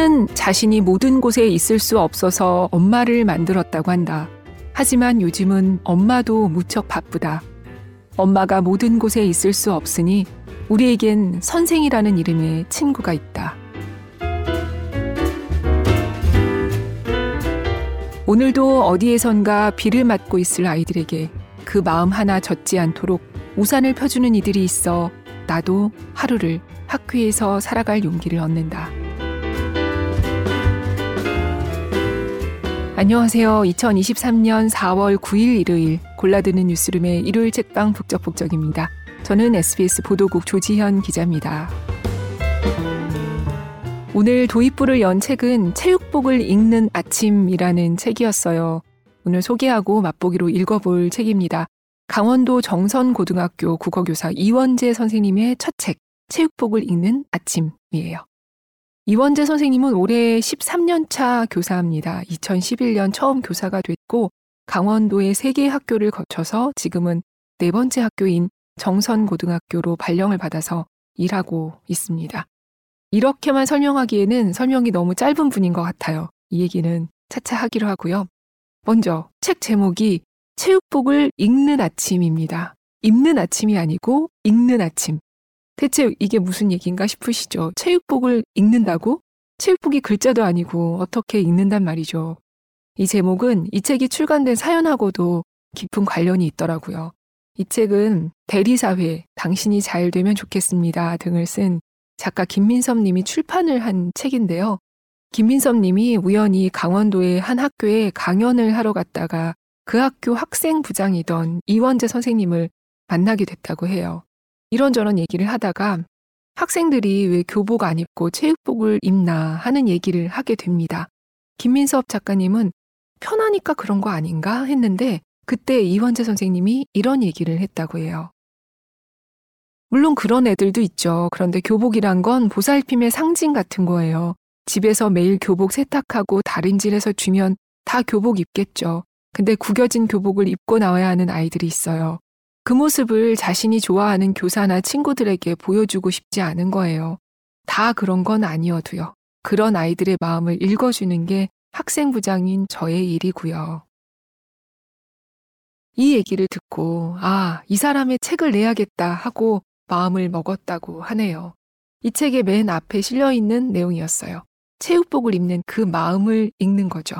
태는 자신이 모든 곳에 있을 수 없어서 엄마를 만들었다고 한다. 하지만 요즘은 엄마도 무척 바쁘다. 엄마가 모든 곳에 있을 수 없으니 우리에겐 선생이라는 이름의 친구가 있다. 오늘도 어디에선가 비를 맞고 있을 아이들에게 그 마음 하나 젖지 않도록 우산을 펴주는 이들이 있어 나도 하루를 학교에서 살아갈 용기를 얻는다. 안녕하세요. 2023년 4월 9일 일요일 골라드는 뉴스룸의 일요일 책방 북적북적입니다. 저는 SBS 보도국 조지현 기자입니다. 오늘 도입부를 연 책은 체육복을 읽는 아침이라는 책이었어요. 오늘 소개하고 맛보기로 읽어볼 책입니다. 강원도 정선고등학교 국어교사 이원재 선생님의 첫 책, 체육복을 읽는 아침이에요. 이원재 선생님은 올해 13년 차 교사입니다. 2011년 처음 교사가 됐고 강원도의 세개 학교를 거쳐서 지금은 네 번째 학교인 정선고등학교로 발령을 받아서 일하고 있습니다. 이렇게만 설명하기에는 설명이 너무 짧은 분인 것 같아요. 이 얘기는 차차 하기로 하고요. 먼저 책 제목이 체육복을 읽는 아침입니다. 입는 아침이 아니고 읽는 아침. 대체 이게 무슨 얘기인가 싶으시죠? 체육복을 읽는다고? 체육복이 글자도 아니고 어떻게 읽는단 말이죠. 이 제목은 이 책이 출간된 사연하고도 깊은 관련이 있더라고요. 이 책은 대리사회, 당신이 잘 되면 좋겠습니다 등을 쓴 작가 김민섭 님이 출판을 한 책인데요. 김민섭 님이 우연히 강원도의 한 학교에 강연을 하러 갔다가 그 학교 학생 부장이던 이원재 선생님을 만나게 됐다고 해요. 이런저런 얘기를 하다가 학생들이 왜 교복 안 입고 체육복을 입나 하는 얘기를 하게 됩니다. 김민섭 작가님은 편하니까 그런 거 아닌가 했는데 그때 이원재 선생님이 이런 얘기를 했다고 해요. 물론 그런 애들도 있죠. 그런데 교복이란 건 보살핌의 상징 같은 거예요. 집에서 매일 교복 세탁하고 다림질해서 주면 다 교복 입겠죠. 근데 구겨진 교복을 입고 나와야 하는 아이들이 있어요. 그 모습을 자신이 좋아하는 교사나 친구들에게 보여주고 싶지 않은 거예요. 다 그런 건 아니어도요. 그런 아이들의 마음을 읽어주는 게 학생부장인 저의 일이고요. 이 얘기를 듣고, 아, 이 사람의 책을 내야겠다 하고 마음을 먹었다고 하네요. 이 책의 맨 앞에 실려 있는 내용이었어요. 체육복을 입는 그 마음을 읽는 거죠.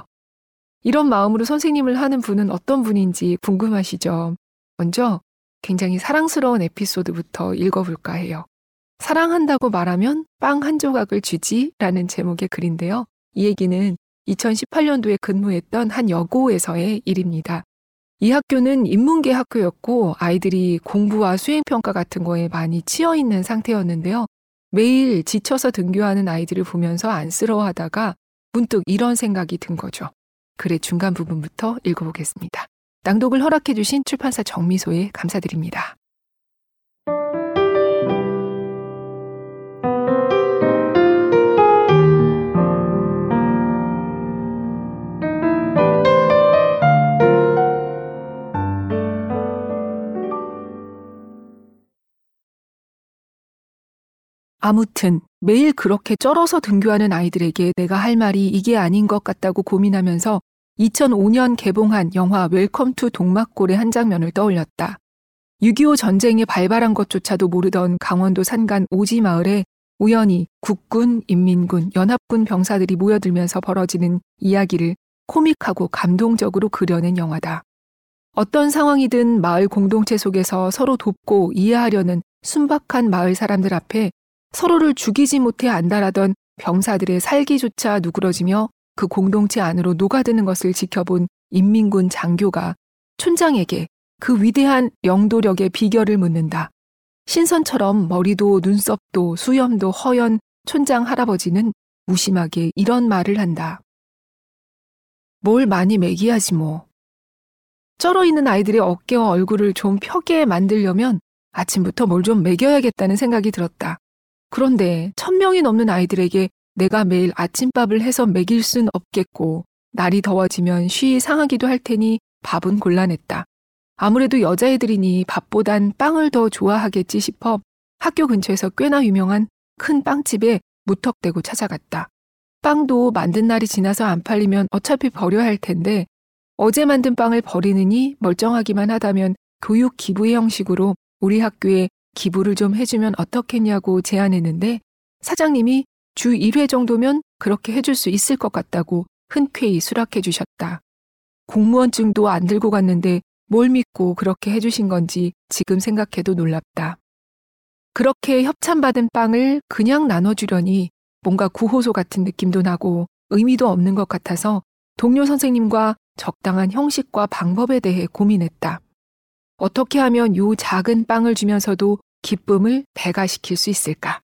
이런 마음으로 선생님을 하는 분은 어떤 분인지 궁금하시죠? 먼저 굉장히 사랑스러운 에피소드부터 읽어볼까 해요. 사랑한다고 말하면 빵 한 조각을 주지 라는 제목의 글인데요. 이 얘기는 2018년도에 근무했던 한 여고에서의 일입니다. 이 학교는 인문계 학교였고 아이들이 공부와 수행평가 같은 거에 많이 치여 있는 상태였는데요. 매일 지쳐서 등교하는 아이들을 보면서 안쓰러워 하다가 문득 이런 생각이 든 거죠. 글의 중간 부분부터 읽어보겠습니다. 낭독을 허락해주신 출판사 정미소에 감사드립니다. 아무튼 매일 그렇게 쩔어서 등교하는 아이들에게 내가 할 말이 이게 아닌 것 같다고 고민하면서 2005년 개봉한 영화 웰컴 투 동막골의 한 장면을 떠올렸다. 6.25 전쟁에 발발한 것조차도 모르던 강원도 산간 오지 마을에 우연히 국군, 인민군, 연합군 병사들이 모여들면서 벌어지는 이야기를 코믹하고 감동적으로 그려낸 영화다. 어떤 상황이든 마을 공동체 속에서 서로 돕고 이해하려는 순박한 마을 사람들 앞에 서로를 죽이지 못해 안달하던 병사들의 살기조차 누그러지며 그 공동체 안으로 녹아드는 것을 지켜본 인민군 장교가 촌장에게 그 위대한 영도력의 비결을 묻는다. 신선처럼 머리도 눈썹도 수염도 허연 촌장 할아버지는 무심하게 이런 말을 한다. 뭘 많이 매기야지 뭐. 쩔어 있는 아이들의 어깨와 얼굴을 좀 펴게 만들려면 아침부터 뭘좀 먹여야겠다는 생각이 들었다. 그런데 천 명이 넘는 아이들에게 내가 매일 아침밥을 해서 먹일 순 없겠고 날이 더워지면 쉬이 상하기도 할 테니 밥은 곤란했다. 아무래도 여자애들이니 밥보단 빵을 더 좋아하겠지 싶어 학교 근처에서 꽤나 유명한 큰 빵집에 무턱대고 찾아갔다. 빵도 만든 날이 지나서 안 팔리면 어차피 버려야 할 텐데 어제 만든 빵을 버리느니 멀쩡하기만 하다면 교육 기부의 형식으로 우리 학교에 기부를 좀 해주면 어떻겠냐고 제안했는데 사장님이 주 1회 정도면 그렇게 해줄 수 있을 것 같다고 흔쾌히 수락해 주셨다. 공무원증도 안 들고 갔는데 뭘 믿고 그렇게 해주신 건지 지금 생각해도 놀랍다. 그렇게 협찬받은 빵을 그냥 나눠주려니 뭔가 구호소 같은 느낌도 나고 의미도 없는 것 같아서 동료 선생님과 적당한 형식과 방법에 대해 고민했다. 어떻게 하면 요 작은 빵을 주면서도 기쁨을 배가시킬 수 있을까?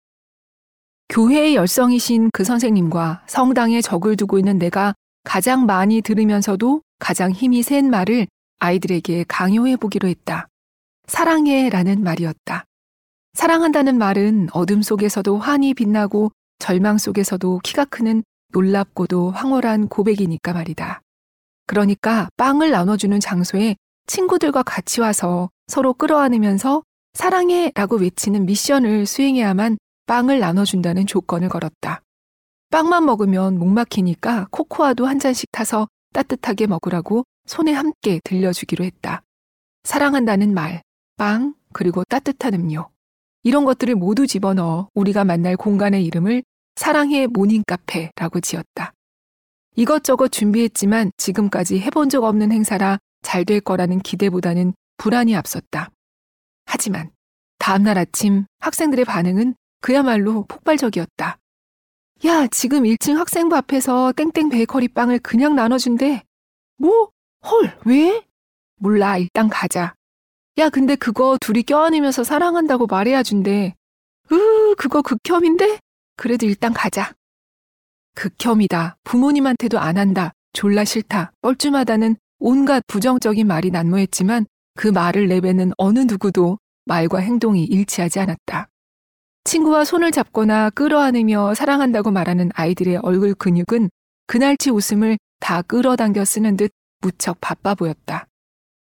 교회의 열성이신 그 선생님과 성당에 적을 두고 있는 내가 가장 많이 들으면서도 가장 힘이 센 말을 아이들에게 강요해 보기로 했다. 사랑해 라는 말이었다. 사랑한다는 말은 어둠 속에서도 환히 빛나고 절망 속에서도 키가 크는 놀랍고도 황홀한 고백이니까 말이다. 그러니까 빵을 나눠주는 장소에 친구들과 같이 와서 서로 끌어안으면서 사랑해 라고 외치는 미션을 수행해야만 빵을 나눠준다는 조건을 걸었다. 빵만 먹으면 목 막히니까 코코아도 한 잔씩 타서 따뜻하게 먹으라고 손에 함께 들려주기로 했다. 사랑한다는 말, 빵, 그리고 따뜻한 음료. 이런 것들을 모두 집어넣어 우리가 만날 공간의 이름을 사랑해 morning 카페라고 지었다. 이것저것 준비했지만 지금까지 해본 적 없는 행사라 잘 될 거라는 기대보다는 불안이 앞섰다. 하지만 다음날 아침 학생들의 반응은 그야말로 폭발적이었다. 야, 지금 1층 학생부 앞에서 땡땡 베이커리 빵을 그냥 나눠준대. 뭐? 헐, 왜? 몰라, 일단 가자. 야, 근데 그거 둘이 껴안으면서 사랑한다고 말해야 준대. 으, 그거 극혐인데? 그래도 일단 가자. 극혐이다. 부모님한테도 안 한다. 졸라 싫다. 뻘쭘하다는 온갖 부정적인 말이 난무했지만 그 말을 내뱉는 어느 누구도 말과 행동이 일치하지 않았다. 친구와 손을 잡거나 끌어안으며 사랑한다고 말하는 아이들의 얼굴 근육은 그날치 웃음을 다 끌어당겨 쓰는 듯 무척 바빠 보였다.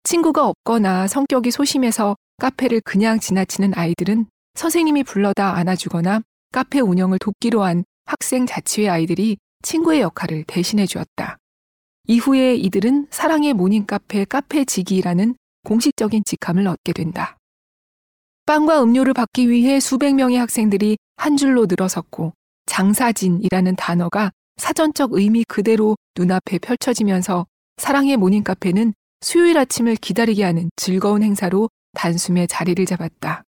친구가 없거나 성격이 소심해서 카페를 그냥 지나치는 아이들은 선생님이 불러다 안아주거나 카페 운영을 돕기로 한 학생 자치회 아이들이 친구의 역할을 대신해 주었다. 이후에 이들은 사랑의 morning 카페 카페지기라는 공식적인 직함을 얻게 된다. 빵과 음료를 받기 위해 수백 명의 학생들이 한 줄로 늘어섰고 장사진이라는 단어가 사전적 의미 그대로 눈앞에 펼쳐지면서 사랑의 morning 카페는 수요일 아침을 기다리게 하는 즐거운 행사로 단숨에 자리를 잡았다.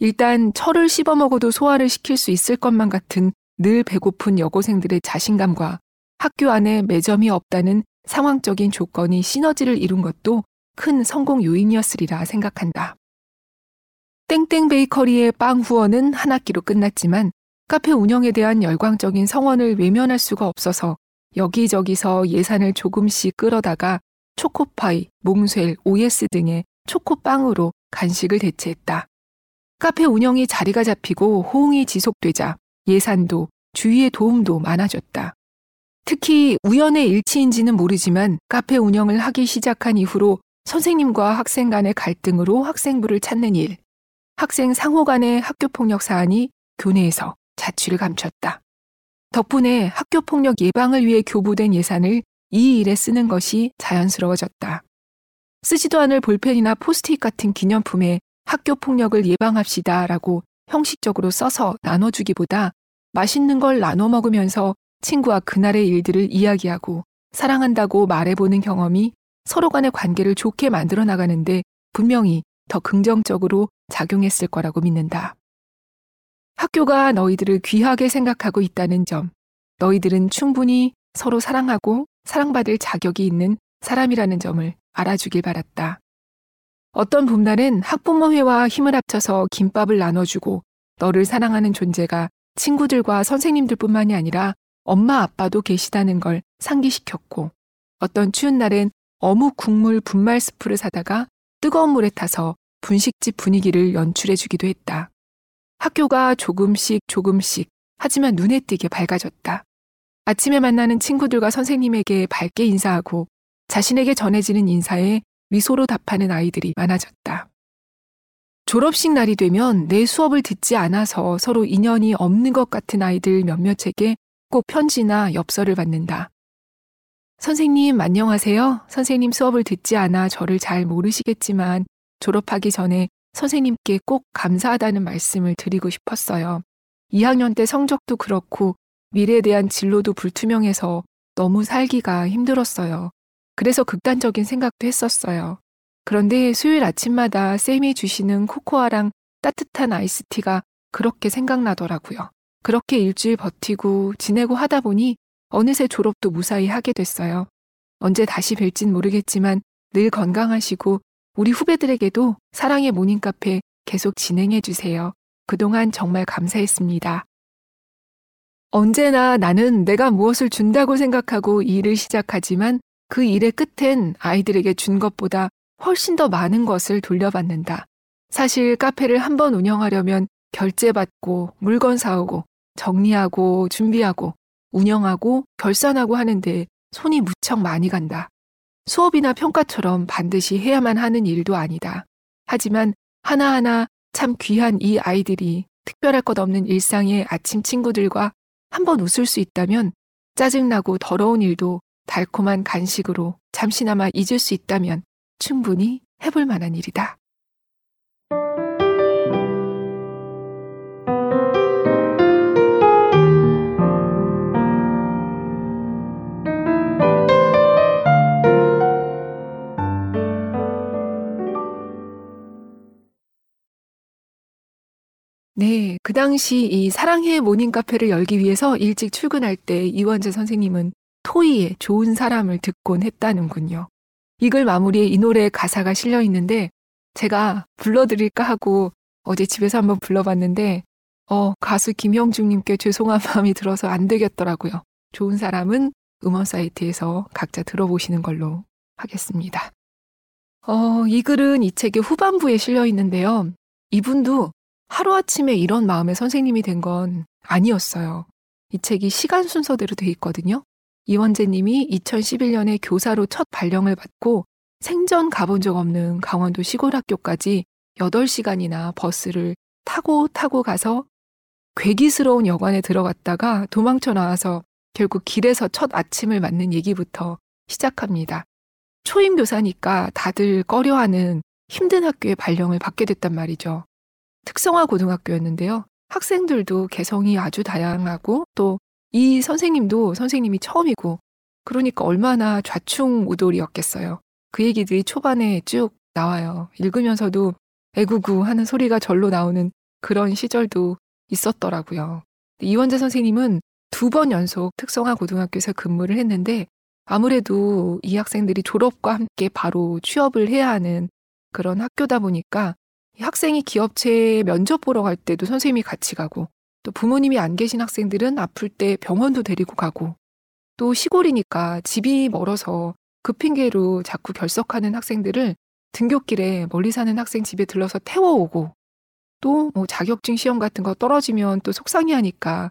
일단 철을 씹어 먹어도 소화를 시킬 수 있을 것만 같은 늘 배고픈 여고생들의 자신감과 학교 안에 매점이 없다는 상황적인 조건이 시너지를 이룬 것도 큰 성공 요인이었으리라 생각한다. 땡땡 베이커리의 빵 후원은 한 학기로 끝났지만 카페 운영에 대한 열광적인 성원을 외면할 수가 없어서 여기저기서 예산을 조금씩 끌어다가 초코파이, 몽쉘, OS 등의 초코빵으로 간식을 대체했다. 카페 운영이 자리가 잡히고 호응이 지속되자 예산도 주위의 도움도 많아졌다. 특히 우연의 일치인지는 모르지만 카페 운영을 하기 시작한 이후로 선생님과 학생 간의 갈등으로 학생부를 찾는 일, 학생 상호 간의 학교폭력 사안이 교내에서 자취를 감췄다. 덕분에 학교폭력 예방을 위해 교부된 예산을 이 일에 쓰는 것이 자연스러워졌다. 쓰지도 않을 볼펜이나 포스트잇 같은 기념품에 학교폭력을 예방합시다 라고 형식적으로 써서 나눠주기보다 맛있는 걸 나눠 먹으면서 친구와 그날의 일들을 이야기하고 사랑한다고 말해보는 경험이 서로 간의 관계를 좋게 만들어 나가는데 분명히 더 긍정적으로 작용했을 거라고 믿는다. 학교가 너희들을 귀하게 생각하고 있다는 점, 너희들은 충분히 서로 사랑하고 사랑받을 자격이 있는 사람이라는 점을 알아주길 바랐다. 어떤 봄날은 학부모회와 힘을 합쳐서 김밥을 나눠주고 너를 사랑하는 존재가 친구들과 선생님들 뿐만이 아니라 엄마 아빠도 계시다는 걸 상기시켰고 어떤 추운 날엔 어묵 국물 분말 스프를 사다가 뜨거운 물에 타서 분식집 분위기를 연출해 주기도 했다. 학교가 조금씩 조금씩 하지만 눈에 띄게 밝아졌다. 아침에 만나는 친구들과 선생님에게 밝게 인사하고 자신에게 전해지는 인사에 미소로 답하는 아이들이 많아졌다. 졸업식 날이 되면 내 수업을 듣지 않아서 서로 인연이 없는 것 같은 아이들 몇몇에게 꼭 편지나 엽서를 받는다. 선생님, 안녕하세요. 선생님 수업을 듣지 않아 저를 잘 모르시겠지만 졸업하기 전에 선생님께 꼭 감사하다는 말씀을 드리고 싶었어요. 2학년 때 성적도 그렇고 미래에 대한 진로도 불투명해서 너무 살기가 힘들었어요. 그래서 극단적인 생각도 했었어요. 그런데 수요일 아침마다 쌤이 주시는 코코아랑 따뜻한 아이스티가 그렇게 생각나더라고요. 그렇게 일주일 버티고 지내고 하다 보니 어느새 졸업도 무사히 하게 됐어요. 언제 다시 뵐진 모르겠지만 늘 건강하시고 우리 후배들에게도 사랑의 모닝카페 계속 진행해 주세요. 그동안 정말 감사했습니다. 언제나 나는 내가 무엇을 준다고 생각하고 일을 시작하지만 그 일의 끝엔 아이들에게 준 것보다 훨씬 더 많은 것을 돌려받는다. 사실 카페를 한 번 운영하려면 결제받고 물건 사오고 정리하고 준비하고 운영하고 결산하고 하는데 손이 무척 많이 간다. 수업이나 평가처럼 반드시 해야만 하는 일도 아니다. 하지만 하나하나 참 귀한 이 아이들이 특별할 것 없는 일상의 아침 친구들과 한번 웃을 수 있다면 짜증나고 더러운 일도 달콤한 간식으로 잠시나마 잊을 수 있다면 충분히 해볼 만한 일이다. 네, 그 당시 이 사랑해 morning 카페를 열기 위해서 일찍 출근할 때 이원재 선생님은 토이의 좋은 사람을 듣곤 했다는군요. 이글 마무리에 이 노래 가사가 실려 있는데 제가 불러드릴까 하고 어제 집에서 한번 불러봤는데 어, 가수 김형중님께 죄송한 마음이 들어서 안 되겠더라고요. 좋은 사람은 음원 사이트에서 각자 들어보시는 걸로 하겠습니다. 어, 이 글은 이 책의 후반부에 실려 있는데요. 이분도 하루아침에 이런 마음의 선생님이 된 건 아니었어요. 이 책이 시간 순서대로 돼 있거든요. 이원재 님이 2011년에 교사로 첫 발령을 받고 생전 가본 적 없는 강원도 시골 학교까지 8시간이나 버스를 타고 타고 가서 괴기스러운 여관에 들어갔다가 도망쳐 나와서 결국 길에서 첫 아침을 맞는 얘기부터 시작합니다. 초임 교사니까 다들 꺼려하는 힘든 학교에 발령을 받게 됐단 말이죠. 특성화 고등학교였는데요. 학생들도 개성이 아주 다양하고 또 이 선생님도 선생님이 처음이고 그러니까 얼마나 좌충우돌이었겠어요. 그 얘기들이 초반에 쭉 나와요. 읽으면서도 애구구 하는 소리가 절로 나오는 그런 시절도 있었더라고요. 이원재 선생님은 두 번 연속 특성화 고등학교에서 근무를 했는데 아무래도 이 학생들이 졸업과 함께 바로 취업을 해야 하는 그런 학교다 보니까 학생이 기업체에 면접 보러 갈 때도 선생님이 같이 가고 또 부모님이 안 계신 학생들은 아플 때 병원도 데리고 가고. 또 시골이니까 집이 멀어서 그 핑계로 자꾸 결석하는 학생들을 등굣길에 멀리 사는 학생 집에 들러서 태워오고 또 뭐 자격증 시험 같은 거 떨어지면 또 속상해 하니까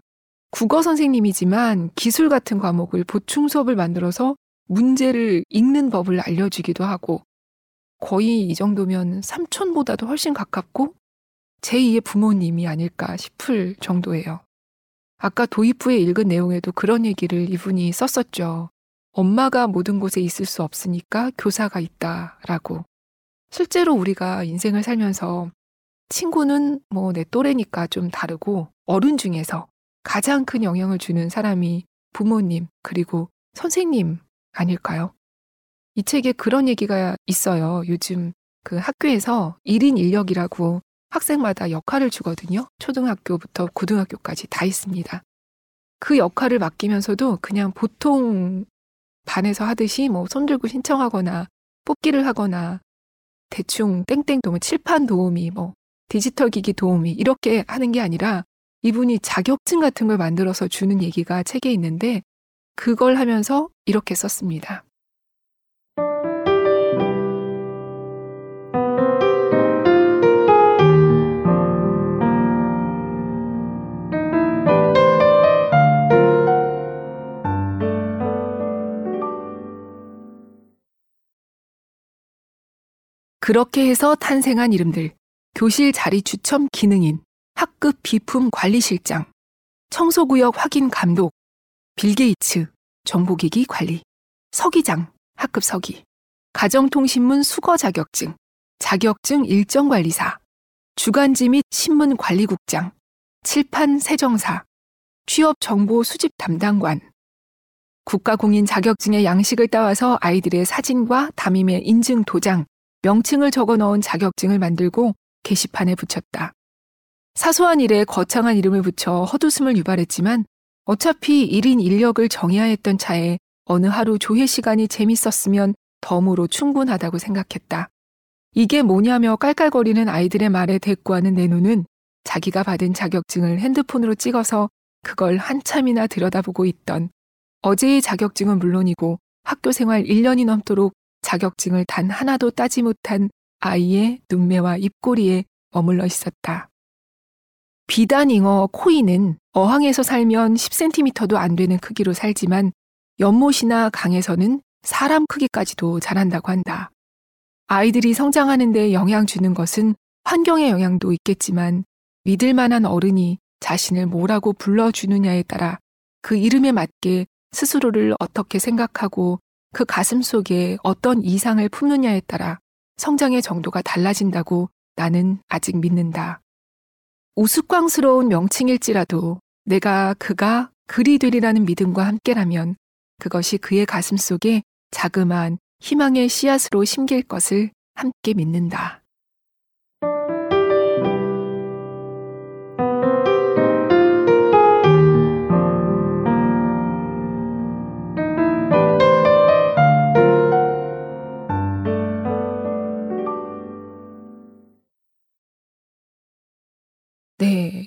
국어 선생님이지만 기술 같은 과목을 보충 수업을 만들어서 문제를 읽는 법을 알려주기도 하고 거의 이 정도면 삼촌보다도 훨씬 가깝고 제2의 부모님이 아닐까 싶을 정도예요. 아까 도입 부에 읽은 내용에도 그런 얘기를 이분이 썼었죠. 엄마가 모든 곳에 있을 수 없으니까 교사가 있다 라고. 실제로 우리가 인생을 살면서 친구는 뭐 내 또래니까 좀 다르고 어른 중에서 가장 큰 영향을 주는 사람이 부모님 그리고 선생님 아닐까요? 이 책에 그런 얘기가 있어요. 요즘 그 학교에서 1인 인력이라고 학생마다 역할을 주거든요. 초등학교부터 고등학교까지 다 있습니다. 그 역할을 맡기면서도 그냥 보통 반에서 하듯이 뭐 손들고 신청하거나 뽑기를 하거나 대충 땡땡 도움, 칠판 도우미, 뭐 디지털 기기 도우미 이렇게 하는 게 아니라 이분이 자격증 같은 걸 만들어서 주는 얘기가 책에 있는데 그걸 하면서 이렇게 썼습니다. 그렇게 해서 탄생한 이름들. 교실 자리 추첨 기능인, 학급 비품 관리실장, 청소구역 확인 감독, 빌 게이츠, 정보기기 관리, 서기장, 학급 서기, 가정통신문 수거 자격증, 자격증 일정관리사, 주간지 및 신문 관리국장, 칠판 세정사, 취업 정보 수집 담당관, 국가공인 자격증의 양식을 따와서 아이들의 사진과 담임의 인증 도장, 명칭을 적어 넣은 자격증을 만들고 게시판에 붙였다. 사소한 일에 거창한 이름을 붙여 헛웃음을 유발했지만 어차피 1인 인력을 정해야 했던 차에 어느 하루 조회 시간이 재밌었으면 덤으로 충분하다고 생각했다. 이게 뭐냐며 깔깔거리는 아이들의 말에 대꾸하는 내 눈은 자기가 받은 자격증을 핸드폰으로 찍어서 그걸 한참이나 들여다보고 있던 어제의 자격증은 물론이고 학교 생활 1년이 넘도록 자격증을 단 하나도 따지 못한 아이의 눈매와 입꼬리에 머물러 있었다. 비단 잉어 코이는 어항에서 살면 10cm도 안 되는 크기로 살지만 연못이나 강에서는 사람 크기까지도 자란다고 한다. 아이들이 성장하는데 영향 주는 것은 환경의 영향도 있겠지만 믿을 만한 어른이 자신을 뭐라고 불러주느냐에 따라 그 이름에 맞게 스스로를 어떻게 생각하고 그 가슴 속에 어떤 이상을 품느냐에 따라 성장의 정도가 달라진다고 나는 아직 믿는다. 우스꽝스러운 명칭일지라도 내가 그가 그리 되리라는 믿음과 함께라면 그것이 그의 가슴 속에 자그마한 희망의 씨앗으로 심길 것을 함께 믿는다.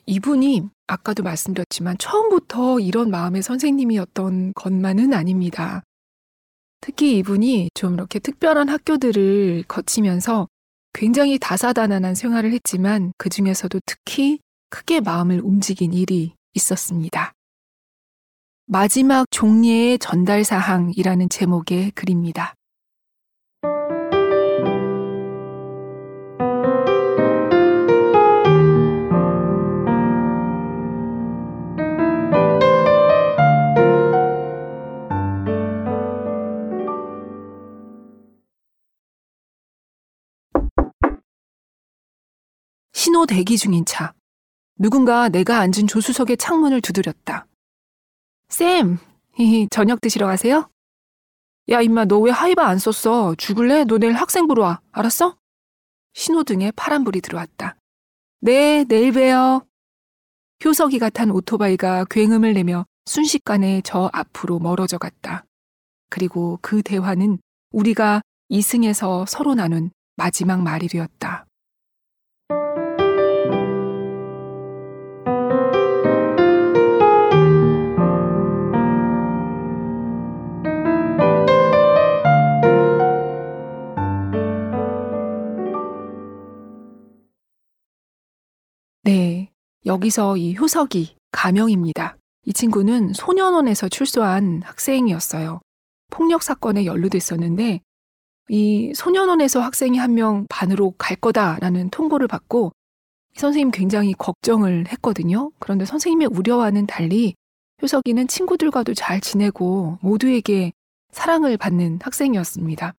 이분이 아까도 말씀드렸지만 처음부터 이런 마음의 선생님이었던 것만은 아닙니다. 특히 이분이 좀 이렇게 특별한 학교들을 거치면서 굉장히 다사다난한 생활을 했지만 그 중에서도 특히 크게 마음을 움직인 일이 있었습니다. 마지막 종례의 전달 사항이라는 제목의 글입니다. 신호 대기 중인 차. 누군가 내가 앉은 조수석의 창문을 두드렸다. 쌤, 히히, 저녁 드시러 가세요? 야, 임마, 너 왜 하이바 안 썼어? 죽을래? 너 내일 학생부로 와. 알았어? 신호등에 파란불이 들어왔다. 네, 내일 봬요. 효석이가 탄 오토바이가 굉음을 내며 순식간에 저 앞으로 멀어져 갔다. 그리고 그 대화는 우리가 이승에서 서로 나눈 마지막 말이 되었다. 여기서 이 효석이 가명입니다. 이 친구는 소년원에서 출소한 학생이었어요. 폭력 사건에 연루됐었는데 이 소년원에서 학생이 한 명 반으로 갈 거다라는 통보를 받고 선생님 굉장히 걱정을 했거든요. 그런데 선생님의 우려와는 달리 효석이는 친구들과도 잘 지내고 모두에게 사랑을 받는 학생이었습니다.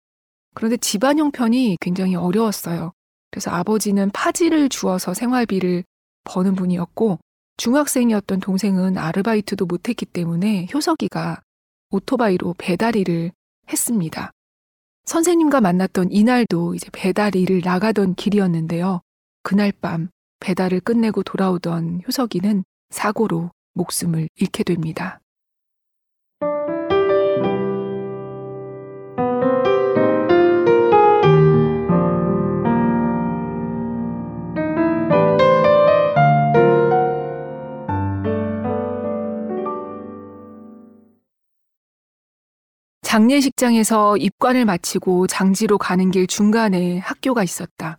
그런데 집안 형편이 굉장히 어려웠어요. 그래서 아버지는 파지를 주어서 생활비를 버는 분이었고 중학생이었던 동생은 아르바이트도 못했기 때문에 효석이가 오토바이로 배달 일을 했습니다. 선생님과 만났던 이날도 이제 배달 일을 나가던 길이었는데요. 그날 밤 배달을 끝내고 돌아오던 효석이는 사고로 목숨을 잃게 됩니다. 장례식장에서 입관을 마치고 장지로 가는 길 중간에 학교가 있었다.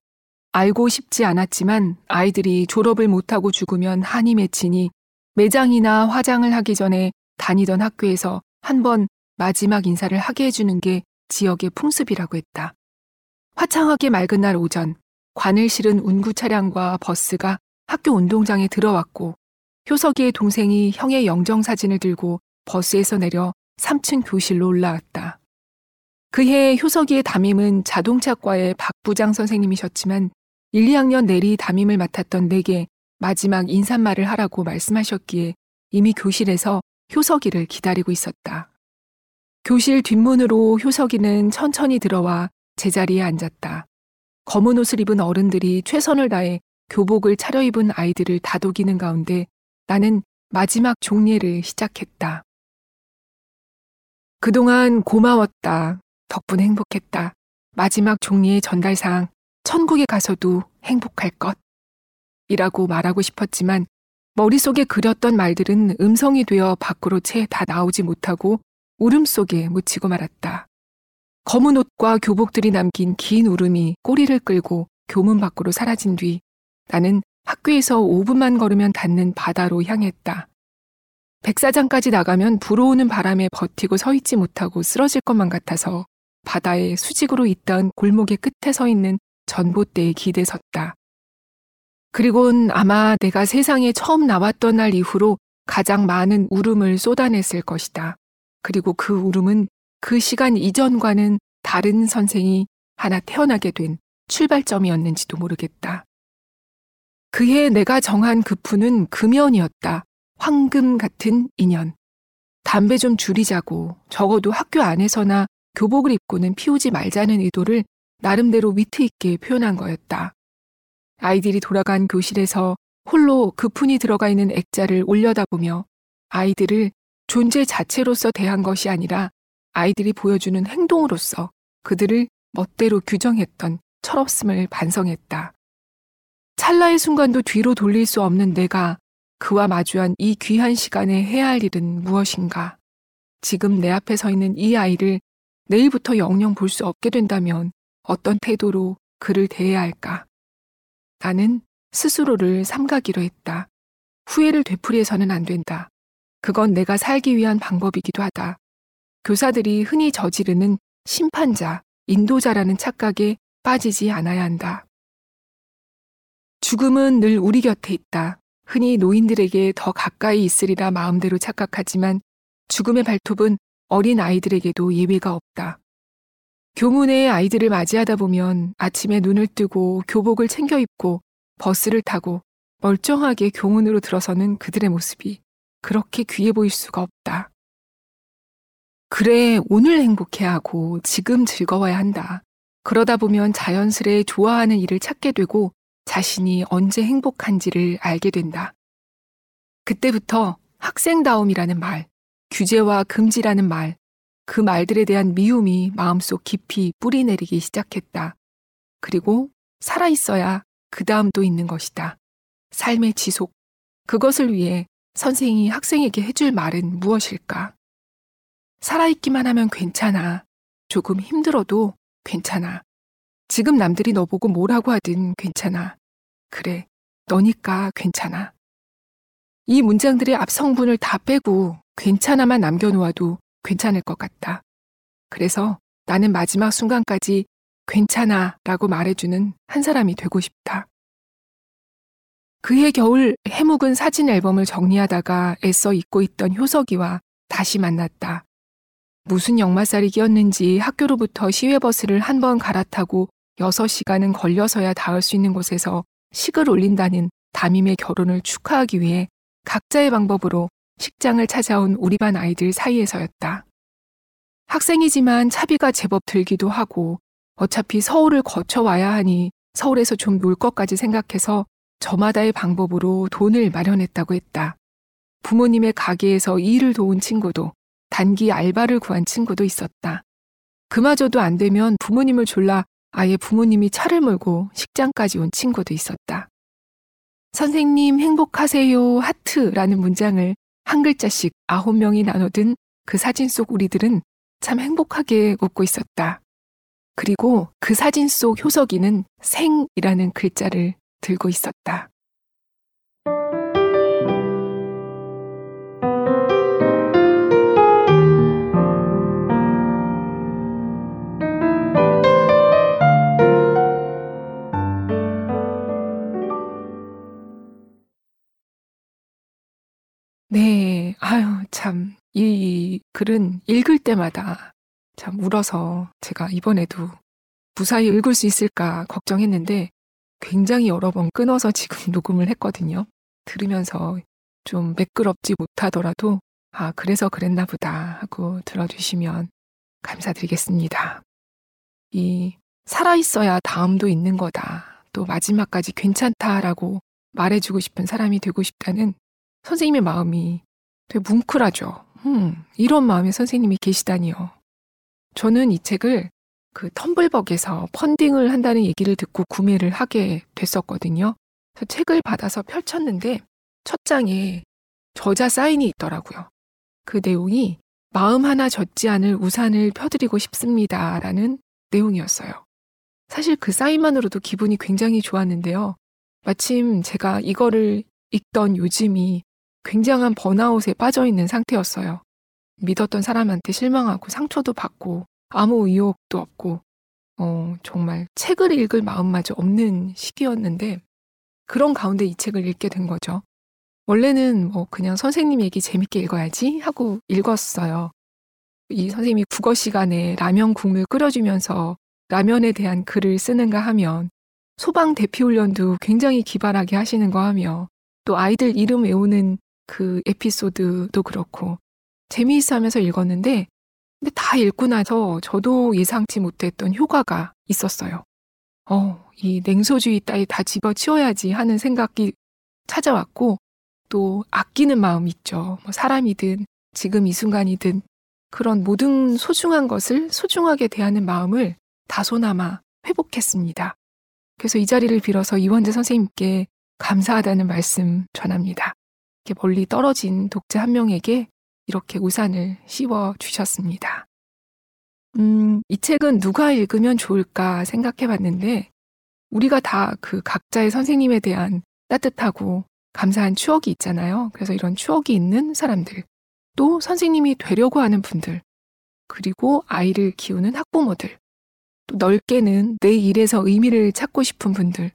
알고 싶지 않았지만 아이들이 졸업을 못하고 죽으면 한이 맺히니 매장이나 화장을 하기 전에 다니던 학교에서 한 번 마지막 인사를 하게 해주는 게 지역의 풍습이라고 했다. 화창하게 맑은 날 오전 관을 실은 운구 차량과 버스가 학교 운동장에 들어왔고 효석이의 동생이 형의 영정 사진을 들고 버스에서 내려 3층 교실로 올라왔다. 그해 효석이의 담임은 자동차과의 박 부장 선생님이셨지만 1, 2학년 내리 담임을 맡았던 내게 마지막 인사말을 하라고 말씀하셨기에 이미 교실에서 효석이를 기다리고 있었다. 교실 뒷문으로 효석이는 천천히 들어와 제자리에 앉았다. 검은 옷을 입은 어른들이 최선을 다해 교복을 차려입은 아이들을 다독이는 가운데 나는 마지막 종례를 시작했다. 그동안 고마웠다. 덕분에 행복했다. 마지막 종례의 전달상 천국에 가서도 행복할 것. 이라고 말하고 싶었지만 머릿속에 그렸던 말들은 음성이 되어 밖으로 채 다 나오지 못하고 울음 속에 묻히고 말았다. 검은 옷과 교복들이 남긴 긴 울음이 꼬리를 끌고 교문 밖으로 사라진 뒤 나는 학교에서 5분만 걸으면 닿는 바다로 향했다. 백사장까지 나가면 불어오는 바람에 버티고 서 있지 못하고 쓰러질 것만 같아서 바다에 수직으로 있던 골목의 끝에 서 있는 전봇대에 기대 섰다. 그리곤 아마 내가 세상에 처음 나왔던 날 이후로 가장 많은 울음을 쏟아냈을 것이다. 그리고 그 울음은 그 시간 이전과는 다른 선생이 하나 태어나게 된 출발점이었는지도 모르겠다. 그해 내가 정한 그 푸는 금연이었다. 황금 같은 인연. 담배 좀 줄이자고 적어도 학교 안에서나 교복을 입고는 피우지 말자는 의도를 나름대로 위트 있게 표현한 거였다. 아이들이 돌아간 교실에서 홀로 그푼이 들어가 있는 액자를 올려다보며 아이들을 존재 자체로서 대한 것이 아니라 아이들이 보여주는 행동으로서 그들을 멋대로 규정했던 철없음을 반성했다. 찰나의 순간도 뒤로 돌릴 수 없는 내가 그와 마주한 이 귀한 시간에 해야 할 일은 무엇인가? 지금 내 앞에 서 있는 이 아이를 내일부터 영영 볼 수 없게 된다면 어떤 태도로 그를 대해야 할까? 나는 스스로를 삼가기로 했다. 후회를 되풀이해서는 안 된다. 그건 내가 살기 위한 방법이기도 하다. 교사들이 흔히 저지르는 심판자, 인도자라는 착각에 빠지지 않아야 한다. 죽음은 늘 우리 곁에 있다. 흔히 노인들에게 더 가까이 있으리라 마음대로 착각하지만 죽음의 발톱은 어린 아이들에게도 예외가 없다. 교문에 아이들을 맞이하다 보면 아침에 눈을 뜨고 교복을 챙겨 입고 버스를 타고 멀쩡하게 교문으로 들어서는 그들의 모습이 그렇게 귀해 보일 수가 없다. 그래, 오늘 행복해야 하고 지금 즐거워야 한다. 그러다 보면 자연스레 좋아하는 일을 찾게 되고 자신이 언제 행복한지를 알게 된다. 그때부터 학생다움이라는 말, 규제와 금지라는 말, 그 말들에 대한 미움이 마음속 깊이 뿌리 내리기 시작했다. 그리고 살아있어야 그 다음도 있는 것이다. 삶의 지속. 그것을 위해 선생이 학생에게 해줄 말은 무엇일까? 살아있기만 하면 괜찮아. 조금 힘들어도 괜찮아. 지금 남들이 너보고 뭐라고 하든 괜찮아. 그래, 너니까 괜찮아. 이 문장들의 앞 성분을 다 빼고 괜찮아만 남겨놓아도 괜찮을 것 같다. 그래서 나는 마지막 순간까지 괜찮아 라고 말해주는 한 사람이 되고 싶다. 그해 겨울 해묵은 사진 앨범을 정리하다가 애써 잊고 있던 효석이와 다시 만났다. 무슨 역마살이기였는지 학교로부터 시외버스를 한 번 갈아타고 6시간은 걸려서야 닿을 수 있는 곳에서 식을 올린다는 담임의 결혼을 축하하기 위해 각자의 방법으로 식장을 찾아온 우리 반 아이들 사이에서였다. 학생이지만 차비가 제법 들기도 하고 어차피 서울을 거쳐와야 하니 서울에서 좀 놀 것까지 생각해서 저마다의 방법으로 돈을 마련했다고 했다. 부모님의 가게에서 일을 도운 친구도 단기 알바를 구한 친구도 있었다. 그마저도 안 되면 부모님을 졸라 아예 부모님이 차를 몰고 식장까지 온 친구도 있었다. 선생님 행복하세요 하트라는 문장을 한 글자씩 아홉 명이 나눠든 그 사진 속 우리들은 참 행복하게 웃고 있었다. 그리고 그 사진 속 효석이는 생이라는 글자를 들고 있었다. 참. 이 글은 읽을 때마다 참 울어서 제가 이번에도 무사히 읽을 수 있을까 걱정했는데 굉장히 여러 번 끊어서 지금 녹음을 했거든요. 들으면서 좀 매끄럽지 못하더라도 아, 그래서 그랬나 보다 하고 들어주시면 감사드리겠습니다. 이 살아있어야 다음도 있는 거다. 또 마지막까지 괜찮다라고 말해주고 싶은 사람이 되고 싶다는 선생님의 마음이 되게 뭉클하죠. 음, 이런 마음의 선생님이 계시다니요. 저는 이 책을 그 텀블벅에서 펀딩을 한다는 얘기를 듣고 구매를 하게 됐었거든요. 책을 받아서 펼쳤는데 첫 장에 저자 사인이 있더라고요. 그 내용이 마음 하나 젖지 않을 우산을 펴드리고 싶습니다. 라는 내용이었어요. 사실 그 사인만으로도 기분이 굉장히 좋았는데요. 마침 제가 이거를 읽던 요즘이 굉장한 번아웃에 빠져 있는 상태였어요. 믿었던 사람한테 실망하고 상처도 받고 아무 의욕도 없고 어, 정말 책을 읽을 마음마저 없는 시기였는데 그런 가운데 이 책을 읽게 된 거죠. 원래는 뭐 그냥 선생님 얘기 재밌게 읽어야지 하고 읽었어요. 이 선생님이 국어 시간에 라면 국물 끓여주면서 라면에 대한 글을 쓰는가 하면 소방 대피 훈련도 굉장히 기발하게 하시는 거 하며 또 아이들 이름 외우는 그 에피소드도 그렇고 재미있어 하면서 읽었는데 근데 다 읽고 나서 저도 예상치 못했던 효과가 있었어요. 어, 이 냉소주의 따위 다 집어치워야지 하는 생각이 찾아왔고 또 아끼는 마음 있죠. 뭐 사람이든 지금 이 순간이든 그런 모든 소중한 것을 소중하게 대하는 마음을 다소나마 회복했습니다. 그래서 이 자리를 빌어서 이원재 선생님께 감사하다는 말씀 전합니다. 이렇게 멀리 떨어진 독자 한 명에게 이렇게 우산을 씌워 주셨습니다. 음, 이 책은 누가 읽으면 좋을까 생각해 봤는데, 우리가 다 그 각자의 선생님에 대한 따뜻하고 감사한 추억이 있잖아요. 그래서 이런 추억이 있는 사람들, 또 선생님이 되려고 하는 분들, 그리고 아이를 키우는 학부모들, 또 넓게는 내 일에서 의미를 찾고 싶은 분들,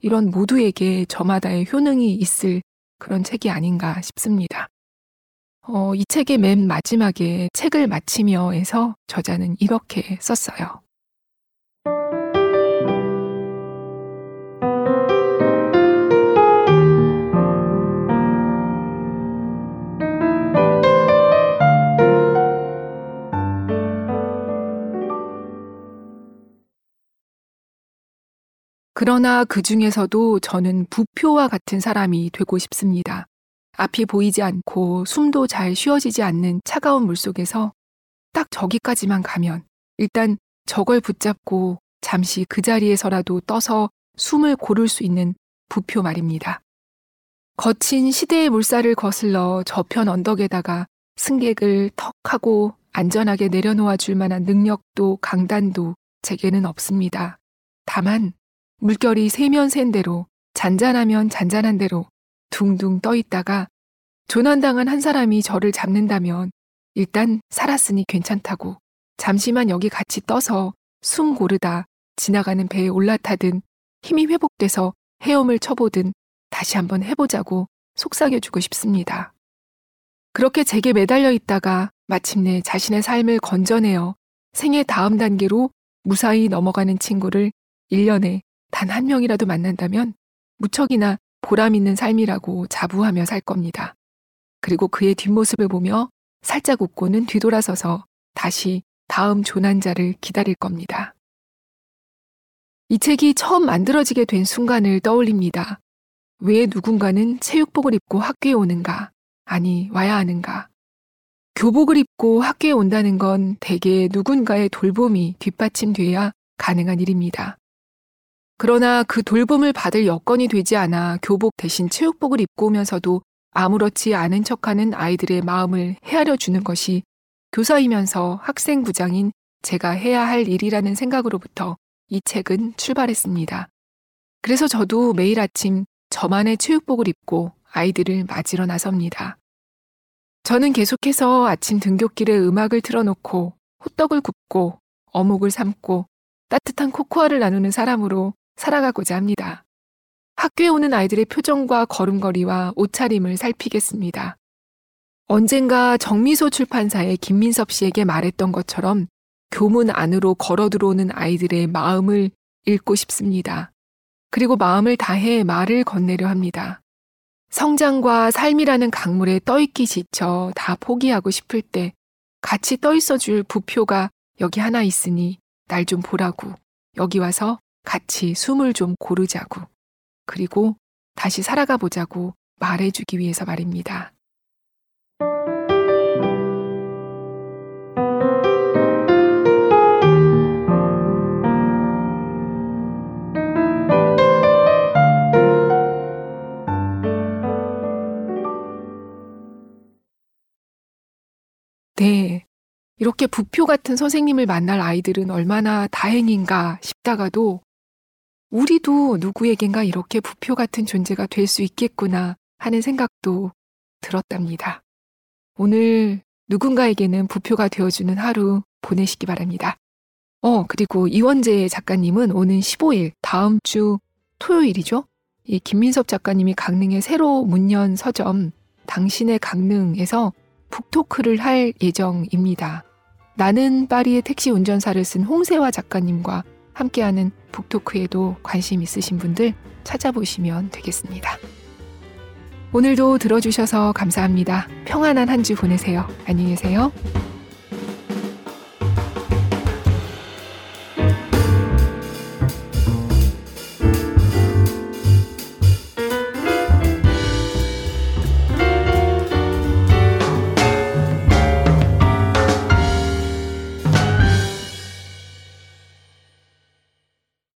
이런 모두에게 저마다의 효능이 있을 그런 책이 아닌가 싶습니다. 어, 이 책의 맨 마지막에 책을 마치며에서 저자는 이렇게 썼어요. 그러나 그 중에서도 저는 부표와 같은 사람이 되고 싶습니다. 앞이 보이지 않고 숨도 잘 쉬어지지 않는 차가운 물 속에서 딱 저기까지만 가면 일단 저걸 붙잡고 잠시 그 자리에서라도 떠서 숨을 고를 수 있는 부표 말입니다. 거친 시대의 물살을 거슬러 저편 언덕에다가 승객을 턱 하고 안전하게 내려놓아 줄 만한 능력도 강단도 제게는 없습니다. 다만 물결이 세면 샌대로 잔잔하면 잔잔한 대로 둥둥 떠 있다가 조난당한 한 사람이 저를 잡는다면 일단 살았으니 괜찮다고 잠시만 여기 같이 떠서 숨 고르다 지나가는 배에 올라타든 힘이 회복돼서 헤엄을 쳐보든 다시 한번 해보자고 속삭여주고 싶습니다. 그렇게 제게 매달려 있다가 마침내 자신의 삶을 건져내어 생애 다음 단계로 무사히 넘어가는 친구를 1년에 단 한 명이라도 만난다면 무척이나 보람 있는 삶이라고 자부하며 살 겁니다. 그리고 그의 뒷모습을 보며 살짝 웃고는 뒤돌아서서 다시 다음 조난자를 기다릴 겁니다. 이 책이 처음 만들어지게 된 순간을 떠올립니다. 왜 누군가는 체육복을 입고 학교에 오는가? 아니, 와야 하는가? 교복을 입고 학교에 온다는 건 대개 누군가의 돌봄이 뒷받침돼야 가능한 일입니다. 그러나 그 돌봄을 받을 여건이 되지 않아 교복 대신 체육복을 입고 오면서도 아무렇지 않은 척하는 아이들의 마음을 헤아려 주는 것이 교사이면서 학생 부장인 제가 해야 할 일이라는 생각으로부터 이 책은 출발했습니다. 그래서 저도 매일 아침 저만의 체육복을 입고 아이들을 맞으러 나섭니다. 저는 계속해서 아침 등굣길에 음악을 틀어놓고 호떡을 굽고 어묵을 삶고 따뜻한 코코아를 나누는 사람으로 살아가고자 합니다. 학교에 오는 아이들의 표정과 걸음걸이와 옷차림을 살피겠습니다. 언젠가 정미소 출판사의 김민섭 씨에게 말했던 것처럼 교문 안으로 걸어 들어오는 아이들의 마음을 읽고 싶습니다. 그리고 마음을 다해 말을 건네려 합니다. 성장과 삶이라는 강물에 떠있기 지쳐 다 포기하고 싶을 때 같이 떠있어 줄 부표가 여기 하나 있으니 날 좀 보라고 여기 와서 같이 숨을 좀 고르자고 그리고 다시 살아가 보자고 말해주기 위해서 말입니다. 네. 이렇게 부표 같은 선생님을 만날 아이들은 얼마나 다행인가 싶다가도 우리도 누구에겐가 이렇게 부표 같은 존재가 될 수 있겠구나 하는 생각도 들었답니다. 오늘 누군가에게는 부표가 되어주는 하루 보내시기 바랍니다. 어, 그리고 이원재 작가님은 오는 15일, 다음 주 토요일이죠? 이 김민섭 작가님이 강릉에 새로 문연 서점 당신의 강릉에서 북토크를 할 예정입니다. 나는 파리의 택시 운전사를 쓴 홍세화 작가님과 함께하는 북토크에도 관심 있으신 분들 찾아보시면 되겠습니다. 오늘도 들어주셔서 감사합니다. 평안한 한 주 보내세요. 안녕히 계세요.